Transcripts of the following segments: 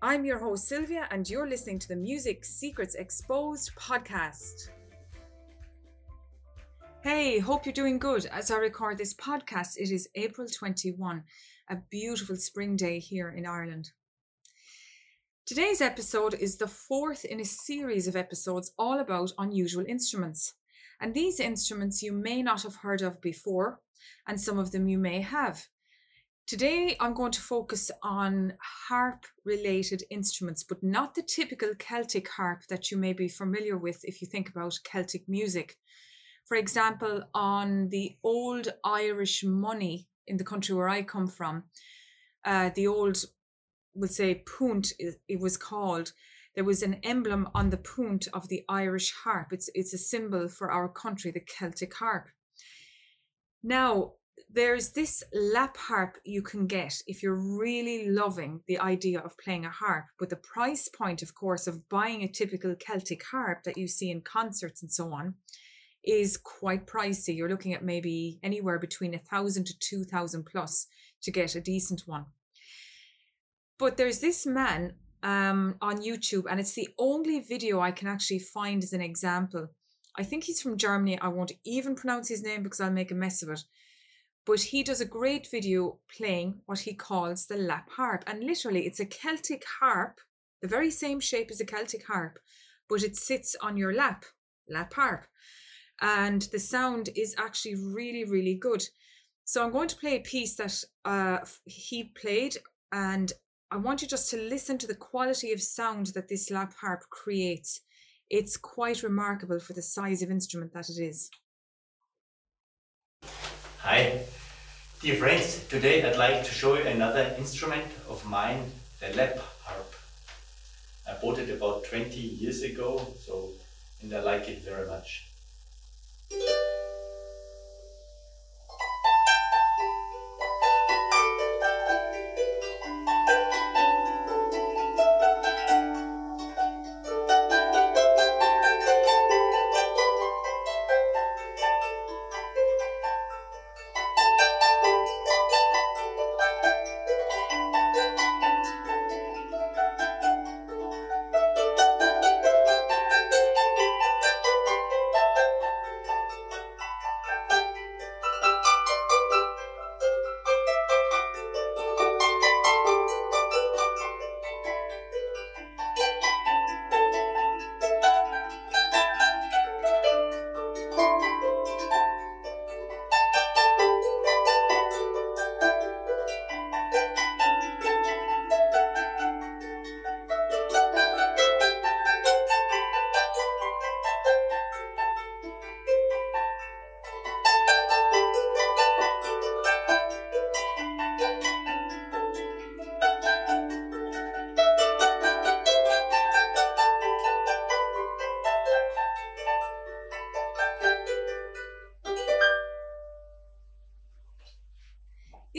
I'm your host, Sylvia, and you're listening to the Music Secrets Exposed podcast. Hey, hope you're doing good. As I record this podcast, it is April 21, a beautiful spring day here in Ireland. Today's episode is the fourth in a series of episodes all about unusual instruments. And these instruments you may not have heard of before, and some of them you may have. Today, I'm going to focus on harp related instruments, but not the typical Celtic harp that you may be familiar with if you think about Celtic music. For example, on the old Irish money in the country where I come from, uh, the old we'll say punt it was called there was an emblem on the punt of the irish harp it's it's a symbol for our country the celtic harp now there's this lap harp you can get if you're really loving the idea of playing a harp but the price point of course of buying a typical celtic harp that you see in concerts and so on is quite pricey you're looking at maybe anywhere between a thousand to two thousand plus to get a decent one but there's this man um, on YouTube, and it's the only video I can actually find as an example. I think he's from Germany. I won't even pronounce his name because I'll make a mess of it. But he does a great video playing what he calls the lap harp. And literally, it's a Celtic harp, the very same shape as a Celtic harp, but it sits on your lap, lap harp. And the sound is actually really, really good. So I'm going to play a piece that uh, he played, and I want you just to listen to the quality of sound that this lap harp creates. It's quite remarkable for the size of instrument that it is. Hi, dear friends. Today I'd like to show you another instrument of mine, the lap harp. I bought it about 20 years ago, so and I like it very much.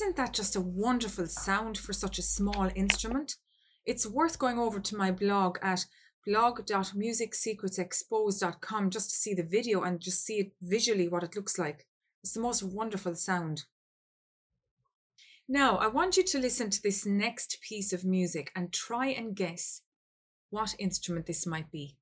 Isn't that just a wonderful sound for such a small instrument? It's worth going over to my blog at blog.musicsecretsexposed.com just to see the video and just see it visually what it looks like. It's the most wonderful sound. Now, I want you to listen to this next piece of music and try and guess what instrument this might be.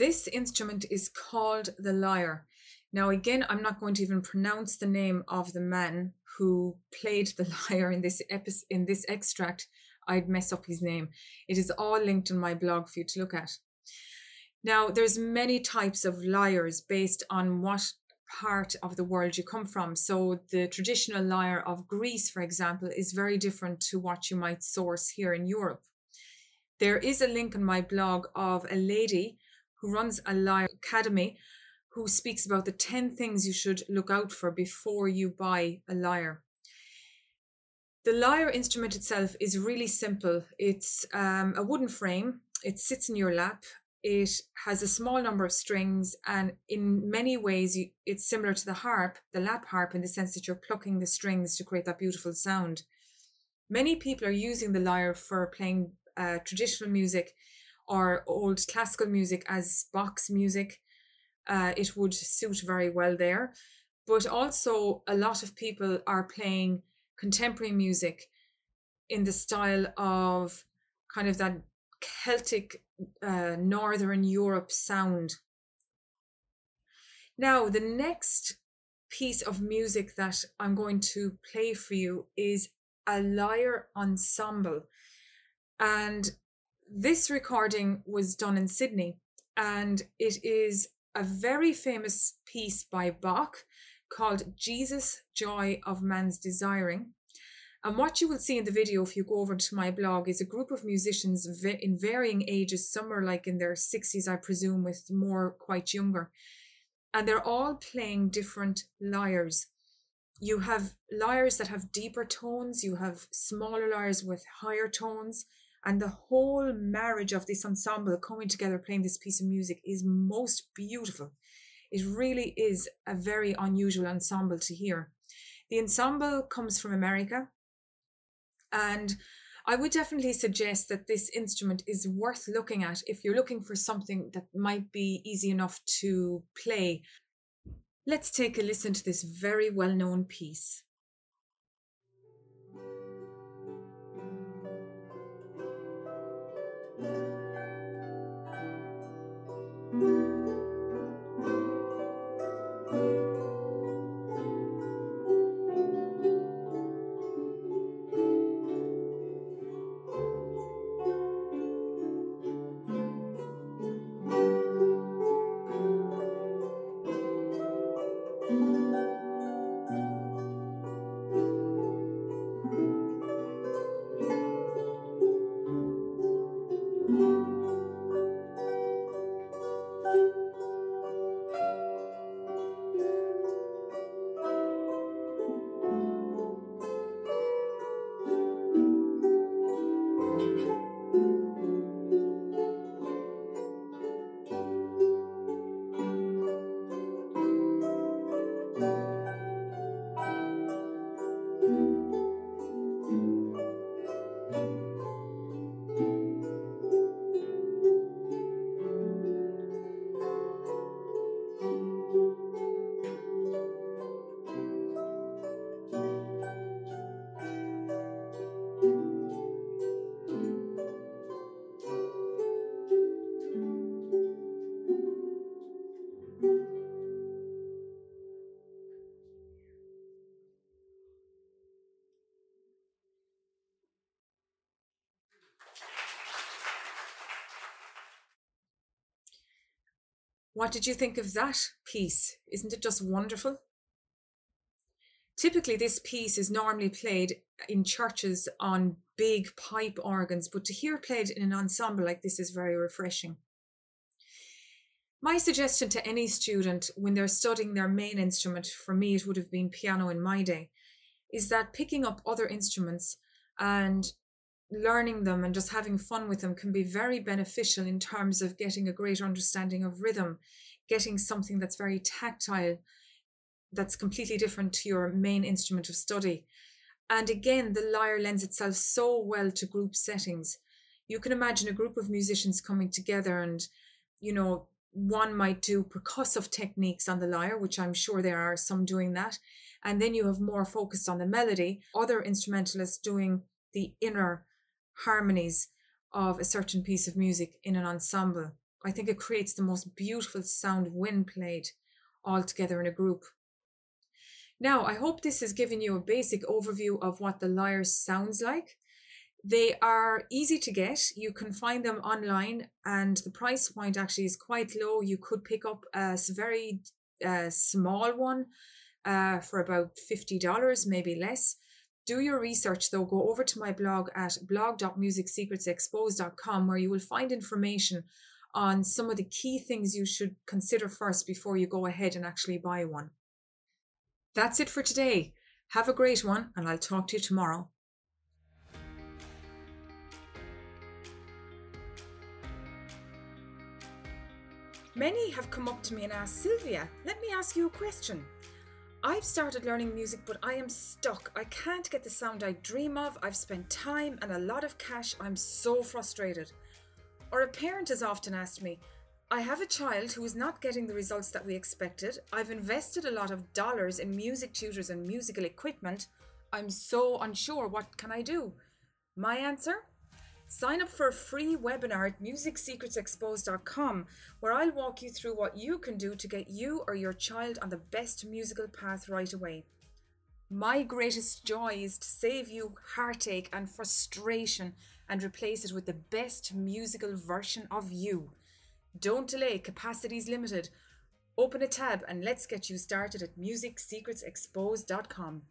This instrument is called the lyre. Now, again, I'm not going to even pronounce the name of the man who played the lyre in this in this extract. I'd mess up his name. It is all linked in my blog for you to look at. Now, there's many types of lyres based on what part of the world you come from. So the traditional lyre of Greece, for example, is very different to what you might source here in Europe. There is a link in my blog of a lady who runs a lyre academy who speaks about the 10 things you should look out for before you buy a lyre. The lyre instrument itself is really simple. It's um, a wooden frame, it sits in your lap, it has a small number of strings, and in many ways, you, it's similar to the harp, the lap harp, in the sense that you're plucking the strings to create that beautiful sound. Many people are using the lyre for playing uh, traditional music or old classical music as Bach's music. Uh, it would suit very well there. But also, a lot of people are playing contemporary music in the style of kind of that Celtic uh, Northern Europe sound. Now, the next piece of music that I'm going to play for you is a lyre ensemble. And this recording was done in Sydney, and it is a very famous piece by Bach called Jesus, Joy of Man's Desiring. And what you will see in the video, if you go over to my blog, is a group of musicians in varying ages. Some are like in their 60s, I presume, with more quite younger. And they're all playing different lyres. You have lyres that have deeper tones, you have smaller lyres with higher tones, and the whole marriage of this ensemble coming together playing this piece of music is most beautiful. It really is a very unusual ensemble to hear. The ensemble comes from America, and I would definitely suggest that this instrument is worth looking at if you're looking for something that might be easy enough to play. Let's take a listen to this very well known piece. What did you think of that piece? Isn't it just wonderful? Typically, this piece is normally played in churches on big pipe organs, but to hear played in an ensemble like this is very refreshing. My suggestion to any student when they're studying their main instrument, for me it would have been piano in my day, is that picking up other instruments and learning them and just having fun with them can be very beneficial in terms of getting a greater understanding of rhythm, getting something that's very tactile, that's completely different to your main instrument of study. And again, the lyre lends itself so well to group settings. You can imagine a group of musicians coming together and, you know, one might do percussive techniques on the lyre, which I'm sure there are some doing that. And then you have more focused on the melody, other instrumentalists doing the inner harmonies of a certain piece of music in an ensemble. I think it creates the most beautiful sound when played all together in a group. Now, I hope this has given you a basic overview of what the lyre sounds like. They are easy to get. You can find them online, and the price point actually is quite low. You could pick up a very uh, small one uh, for about $50, maybe less. Do your research though. Go over to my blog at blog.musicsecretsexposed.com where you will find information on some of the key things you should consider first before you go ahead and actually buy one. That's it for today. Have a great one, and I'll talk to you tomorrow. Many have come up to me and asked, Sylvia, let me ask you a question. I've started learning music, but I am stuck. I can't get the sound I dream of. I've spent time and a lot of cash. I'm so frustrated. Or a parent has often asked me, I have a child who is not getting the results that we expected. I've invested a lot of dollars in music tutors and musical equipment. I'm so unsure. What can I do? My answer? Sign up for a free webinar at musicsecretsexposed.com where I'll walk you through what you can do to get you or your child on the best musical path right away. My greatest joy is to save you heartache and frustration and replace it with the best musical version of you. Don't delay, capacity is limited. Open a tab and let's get you started at musicsecretsexposed.com.